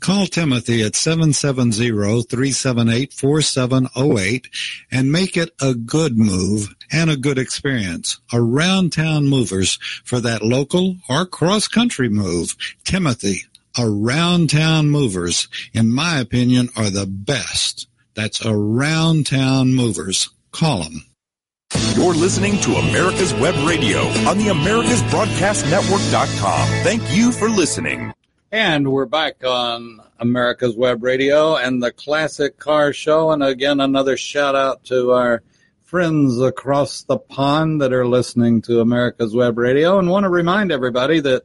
Call Timothy at 770-378-4708 and make it a good move and a good experience. Around town movers for that local or cross country move. Timothy, around town movers, in my opinion, are the best. That's around town movers. Call them. You're listening to America's Web Radio on the AmericasBroadcastNetwork.com. Thank you for listening. And we're back on America's Web Radio and the Classic Car Show. And again, another shout out to our friends across the pond that are listening to America's Web Radio. And want to remind everybody that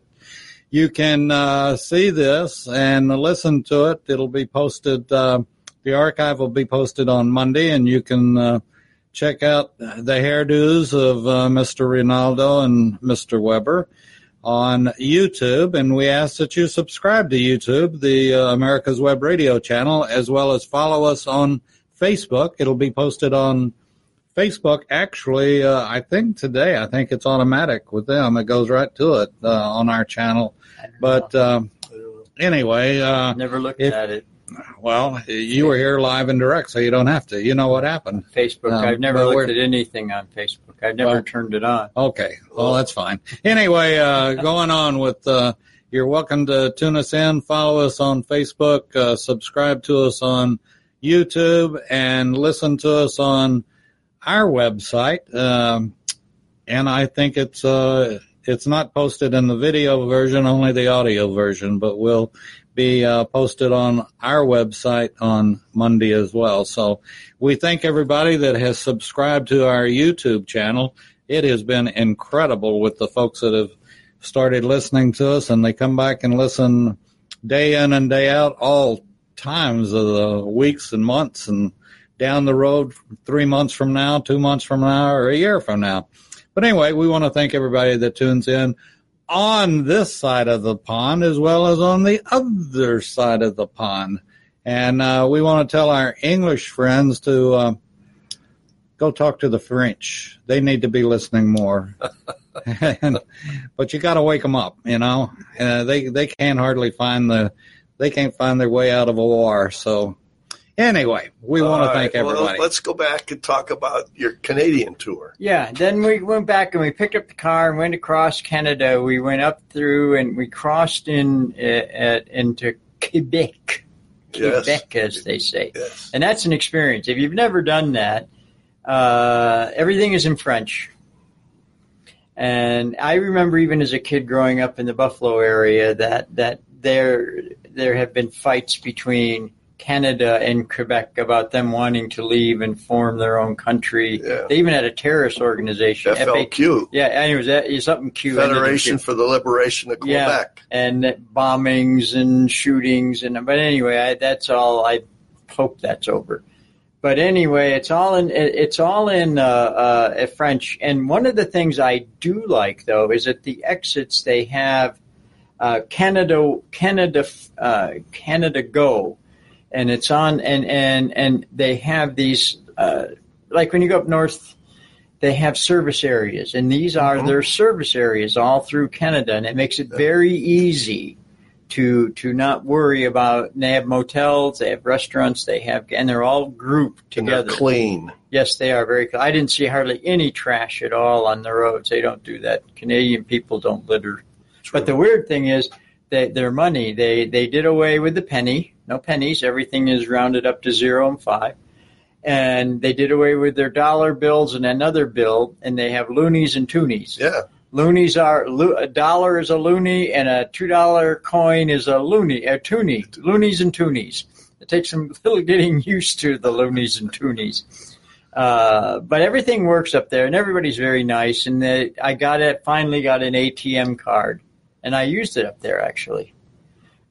you can uh, see this and listen to it. It'll be posted, uh, the archive will be posted on Monday, and you can uh, check out the hairdos of uh, Mr. Rinaldo and Mr. Weber on YouTube, and we ask that you subscribe to YouTube, the uh, America's Web Radio channel, as well as follow us on Facebook. It'll be posted on Facebook. Actually, uh, I think today, I think it's automatic with them. It goes right to it uh, on our channel. But um, anyway, uh, Never looked if- at it. well, you were here live and direct, so you don't have to. You know what happened. Facebook. Um, I've never looked at anything on Facebook. I've never Well- turned it on. Okay. Well, that's fine. Anyway, uh, going on with, uh, you're welcome to tune us in, follow us on Facebook, uh, subscribe to us on YouTube, and listen to us on our website. Um, and I think it's, uh, it's not posted in the video version, only the audio version, but will be uh, posted on our website on Monday as well. So we thank everybody that has subscribed to our YouTube channel. It has been incredible with the folks that have started listening to us and they come back and listen day in and day out, all times of the weeks and months and down the road three months from now, two months from now, or a year from now. But anyway, we want to thank everybody that tunes in on this side of the pond as well as on the other side of the pond. And uh, we want to tell our English friends to uh, go talk to the French. They need to be listening more. and, but you got to wake them up. You know, uh, they they can't hardly find the they can't find their way out of a war. So anyway, we want to thank right, well, everybody. let's go back and talk about your Canadian tour. Yeah, then we went back and we picked up the car and went across Canada. We went up through and we crossed in uh, at, into Quebec. Yes. Quebec, as they say. Yes. And that's an experience. If you've never done that, uh, everything is in French. And I remember even as a kid growing up in the Buffalo area that, that there there have been fights between Canada and Quebec about them wanting to leave and form their own country. Yeah. They even had a terrorist organization, FLQ. Yeah, anyways, that is something Q. Federation for the Liberation of Quebec. Yeah. And bombings and shootings and but anyway, I, that's all. I hope that's over. But anyway, it's all in it's all in uh, uh, French. And one of the things I do like though is that the exits they have uh, Canada Canada uh, Canada Go, and it's on and and and they have these uh, like when you go up north. They have service areas, and these are their service areas all through Canada, and it makes it very easy to to not worry about. They have motels, they have restaurants, they have, and they're all grouped together. clean. Yes, they are very. I didn't see hardly any trash at all on the roads. They don't do that. Canadian people don't litter. But the weird thing is that their money. They they did away with the penny. No pennies. Everything is rounded up to zero and five. And they did away with their dollar bills and another bill, and they have loonies and toonies. Yeah. Loonies are a dollar is a loony, and a two dollar coin is a loony, a toonie. Loonies and toonies. It takes some little getting used to the loonies and toonies. Uh, but everything works up there, and everybody's very nice. And the, I got it. Finally, got an ATM card, and I used it up there actually.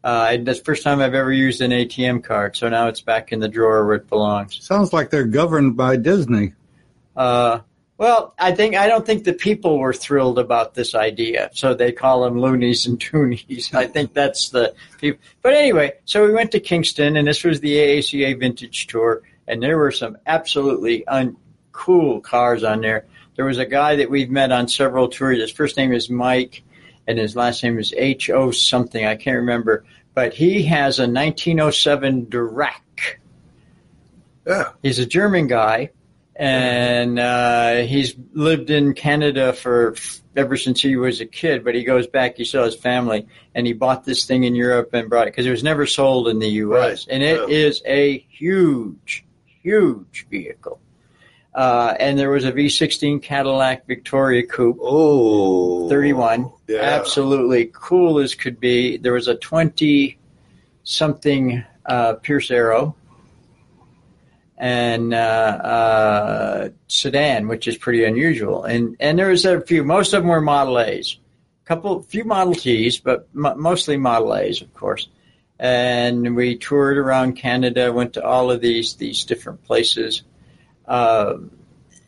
Uh, that's the first time I've ever used an ATM card. So now it's back in the drawer where it belongs. Sounds like they're governed by Disney. Uh, well, I think I don't think the people were thrilled about this idea, so they call them loonies and toonies. I think that's the people. But anyway, so we went to Kingston, and this was the AACA Vintage Tour, and there were some absolutely uncool cars on there. There was a guy that we've met on several tours. His first name is Mike, and his last name is H O something. I can't remember, but he has a 1907 Darracq. Yeah. He's a German guy, and uh, he's lived in Canada for ever since he was a kid. But he goes back. He saw his family, and he bought this thing in Europe and brought it because it was never sold in the U.S. Right. And it Yeah. is a huge, huge vehicle. Uh, and there was a V16 Cadillac Victoria Coupe. Oh. 31. Yeah. Absolutely cool as could be. There was a 20 something uh, Pierce Arrow and uh, uh, sedan, which is pretty unusual. And and there was a few. Most of them were Model A's. Couple, few Model T's, but m- mostly Model A's, of course. And we toured around Canada, went to all of these these different places. Uh,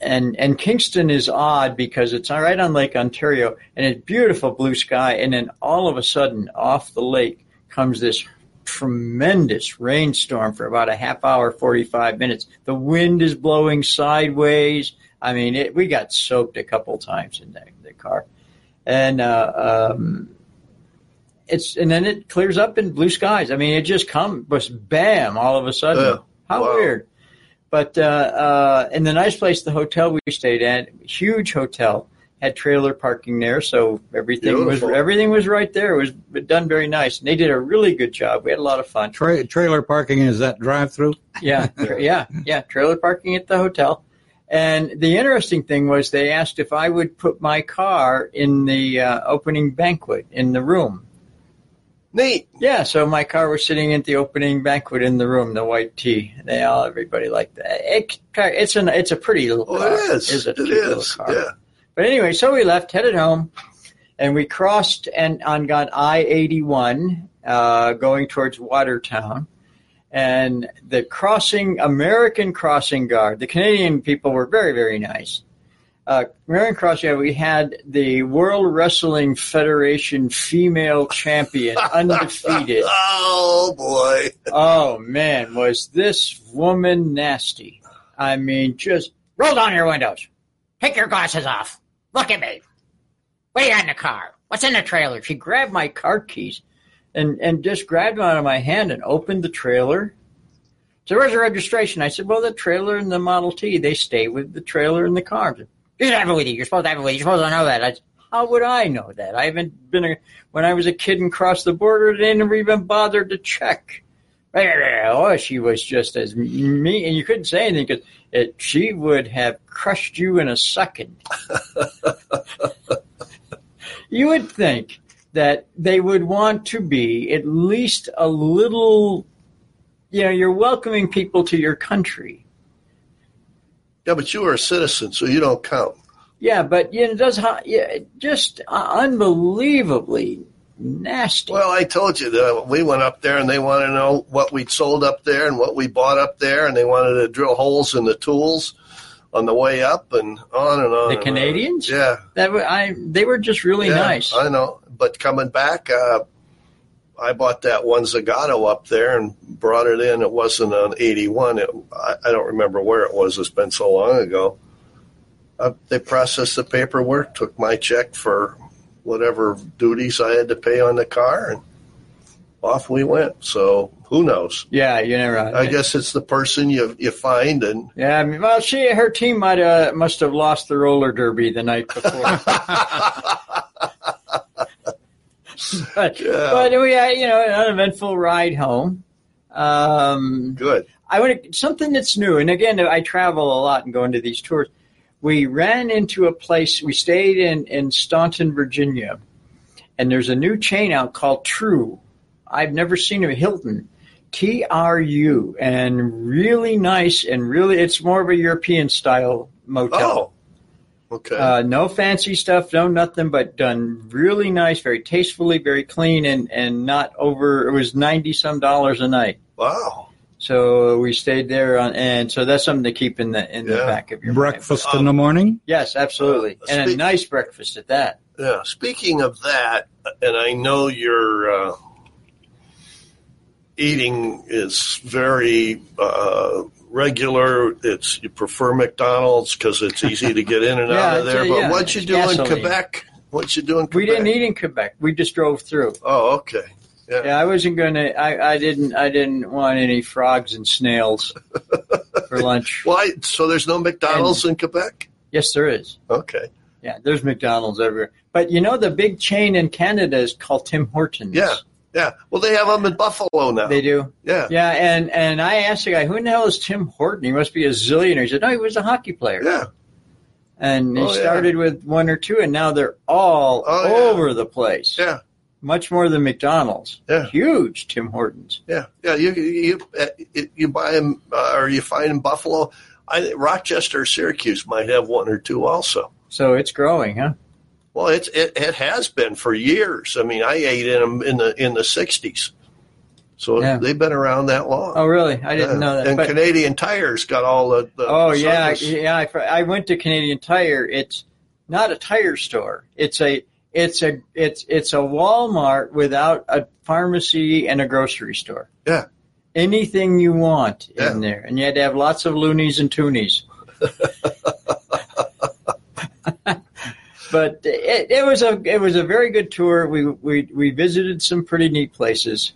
and and Kingston is odd because it's right on Lake Ontario and it's beautiful blue sky, and then all of a sudden off the lake comes this tremendous rainstorm for about a half hour, forty five minutes. The wind is blowing sideways. I mean, it, we got soaked a couple times in the, the car, and uh, um, it's and then it clears up in blue skies. I mean, it just comes, bam, all of a sudden. Yeah. How Wow. weird. But uh, uh, in the nice place, the hotel we stayed at, huge hotel, had trailer parking there, so everything Beautiful. was everything was right there. It was done very nice, and they did a really good job. We had a lot of fun. Tra- trailer parking is that drive through? Yeah, tra- yeah, yeah. Trailer parking at the hotel. And the interesting thing was they asked if I would put my car in the uh, opening banquet in the room. Neat. Yeah, so my car was sitting at the opening banquet in the room, the white tee. They all, everybody liked that. It, it's an, it's a pretty little Oh, car. it is. It's a It car. Yeah. But anyway, so we left, headed home, and we crossed and on got I eighty one, uh, going towards Watertown, and the crossing American crossing guard. The Canadian people were very very nice. Uh, crossing guard. We had the World Wrestling Federation female champion, undefeated. Oh boy. Oh man, was this woman nasty? I mean, just roll down your windows. Take your glasses off. Look at me. What do you got in the car? What's in the trailer? She grabbed my car keys and, and just grabbed them out of my hand and opened the trailer. So where's the registration? I said, well, the trailer and the Model T, they stay with the trailer and the car. You should have it with you. You're supposed to have it with you. You're supposed to know that. I how would I know that? I haven't been a, when I was a kid and crossed the border, they never even bothered to check. Oh, she was just as mean, and you couldn't say anything because it, she would have crushed you in a second. you would think that they would want to be at least a little, you know, you're welcoming people to your country. Yeah, but you are a citizen, so you don't count. Yeah, but you know, it does yeah, just unbelievably nasty. Well, I told you that we went up there and they wanted to know what we'd sold up there and what we bought up there, and they wanted to drill holes in the tools on the way up and on and on. the and Canadians, On. Yeah, that were, I they were just really yeah, nice. I know, but coming back, uh, I bought that one Zagato up there and brought it in. It wasn't an '81. It, I, I don't remember where it was. It's been so long ago. Uh, they processed the paperwork, took my check for whatever duties I had to pay on the car, and off we went. So who knows? yeah, you never. I guess it's the person you you find, and Yeah, I mean, well, she her team might uh, must have lost the roller derby the night before. but, Yeah. but we had you know an uneventful ride home. Um, good. I want something that's new, and again, I travel a lot and go into these tours. We ran into a place. We stayed in in Staunton, Virginia, and there's a new chain out called True. I've never seen a Hilton. T R U and really nice and really it's more of a European style motel. Oh, okay. Uh, no fancy stuff, no nothing, but done really nice, very tastefully, very clean, and and not over. It was ninety some dollars a night. wow. So we stayed there, on, and so that's something to keep in the in the back of your mind. Breakfast in the morning. Yes, absolutely, Uh, and a nice breakfast at that. Yeah. Speaking of that, and I know your uh, eating is very uh, regular. It's you prefer McDonald's because it's easy to get in and Yeah, out of there. uh, but yeah, what you do in. Quebec? What you do in Quebec? We didn't eat in Quebec. We just drove through. Oh, okay. Yeah. Yeah, I wasn't gonna. I, I didn't. I didn't want any frogs and snails for lunch. Why? So there's no McDonald's in Quebec? Yes, there is. Okay. Yeah, there's McDonald's everywhere. But you know, the big chain in Canada is called Tim Hortons. Yeah. Yeah. Well, they have them in Buffalo now. They do. Yeah. Yeah, and and I asked the guy, who in the hell is Tim Horton? He must be a zillionaire. He said, no, he was a hockey player. Yeah. And he Oh, yeah. started with one or two, and now they're all Oh, yeah. over the place. Yeah. Much more than McDonald's. Yeah. Huge Tim Hortons. Yeah, yeah. You you you, you buy them uh, or you find in Buffalo. I, Rochester, Syracuse might have one or two also. So it's growing, huh? Well, it's it, it has been for years. I mean, I ate in them in the in the '60s, so Yeah. they've been around that long. Oh, really? I didn't Yeah. know that. And But- Canadian Tires got all the. the Oh yeah, yeah. I, I went to Canadian Tire. It's not a tire store. It's a it's a it's it's a Walmart without a pharmacy and a grocery store. Yeah. Anything you want Yeah. in there, and you had to have lots of loonies and toonies. but it, it was a it was a very good tour. We we we visited some pretty neat places.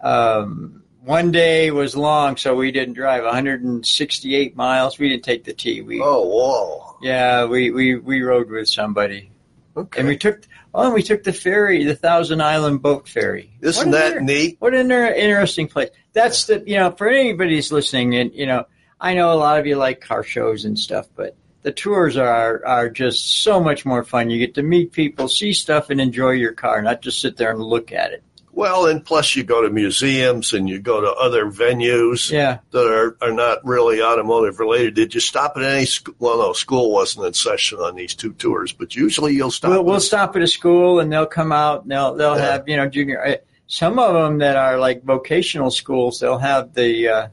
Um, one day was long, so we didn't drive 168 miles. We didn't take the T. We Oh, whoa. yeah, we, we, we rode with somebody, Okay. and we took oh, and we took the ferry, the Thousand Island Boat Ferry. Isn't that inter- neat? What an inter- interesting place. That's the you know for anybody who's listening, and you know I know a lot of you like car shows and stuff, but the tours are are just so much more fun. You get to meet people, see stuff, and enjoy your car, not just sit there and look at it. Well, and plus you go to museums and you go to other venues Yeah. that are, are not really automotive related. Did you stop at any school? Well, no, school wasn't in session on these two tours, but usually you'll stop. We'll, we'll stop at a school and they'll come out and they'll they'll Yeah. have you know junior. uh, Some of them that are like vocational schools, they'll have the uh,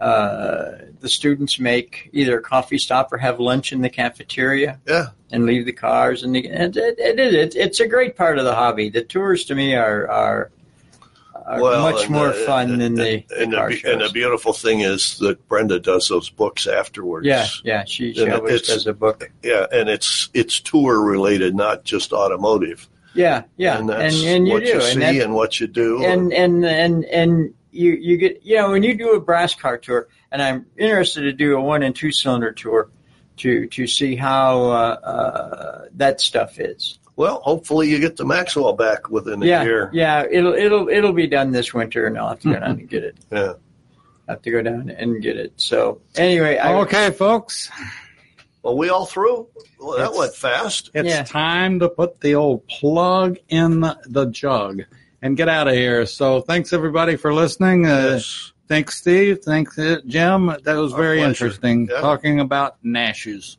uh, the students make either a coffee stop or have lunch in the cafeteria yeah. and leave the cars. And, the, and it, it it, it's a great part of the hobby. The tours to me are are, are Well, much more the- fun than the, And the car the, and the beautiful thing is that Brenda does those books afterwards. Yeah, yeah, she, she always does a book. Yeah, and it's it's tour related, not just automotive. Yeah, yeah, and and that's and, you what do, you and see that- and what you do. and and and and you you get you know when you do a brass car tour, and I'm interested to do a one and two cylinder tour to to see how uh, uh, that stuff is. well, hopefully you get the Maxwell back within a yeah, year. yeah, it'll it'll it'll be done this winter, and I'll have to go down and get it. Yeah. have to go down and get it. So anyway, I, Okay, folks, Well, we all through. Well, that It's- went fast. it's Yeah. time to put the old plug in the, the jug and get out of here. So thanks everybody for listening. Uh, Yes. Thanks, Steve. Thanks, uh, Jim. That was Our very pleasure. interesting Yeah. talking about Nashes.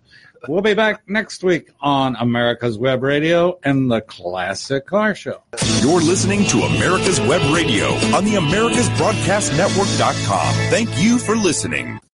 We'll be back next week on America's Web Radio and the Classic Car Show. You're listening to America's Web Radio on the AmericasBroadcastNetwork.com. Thank you for listening.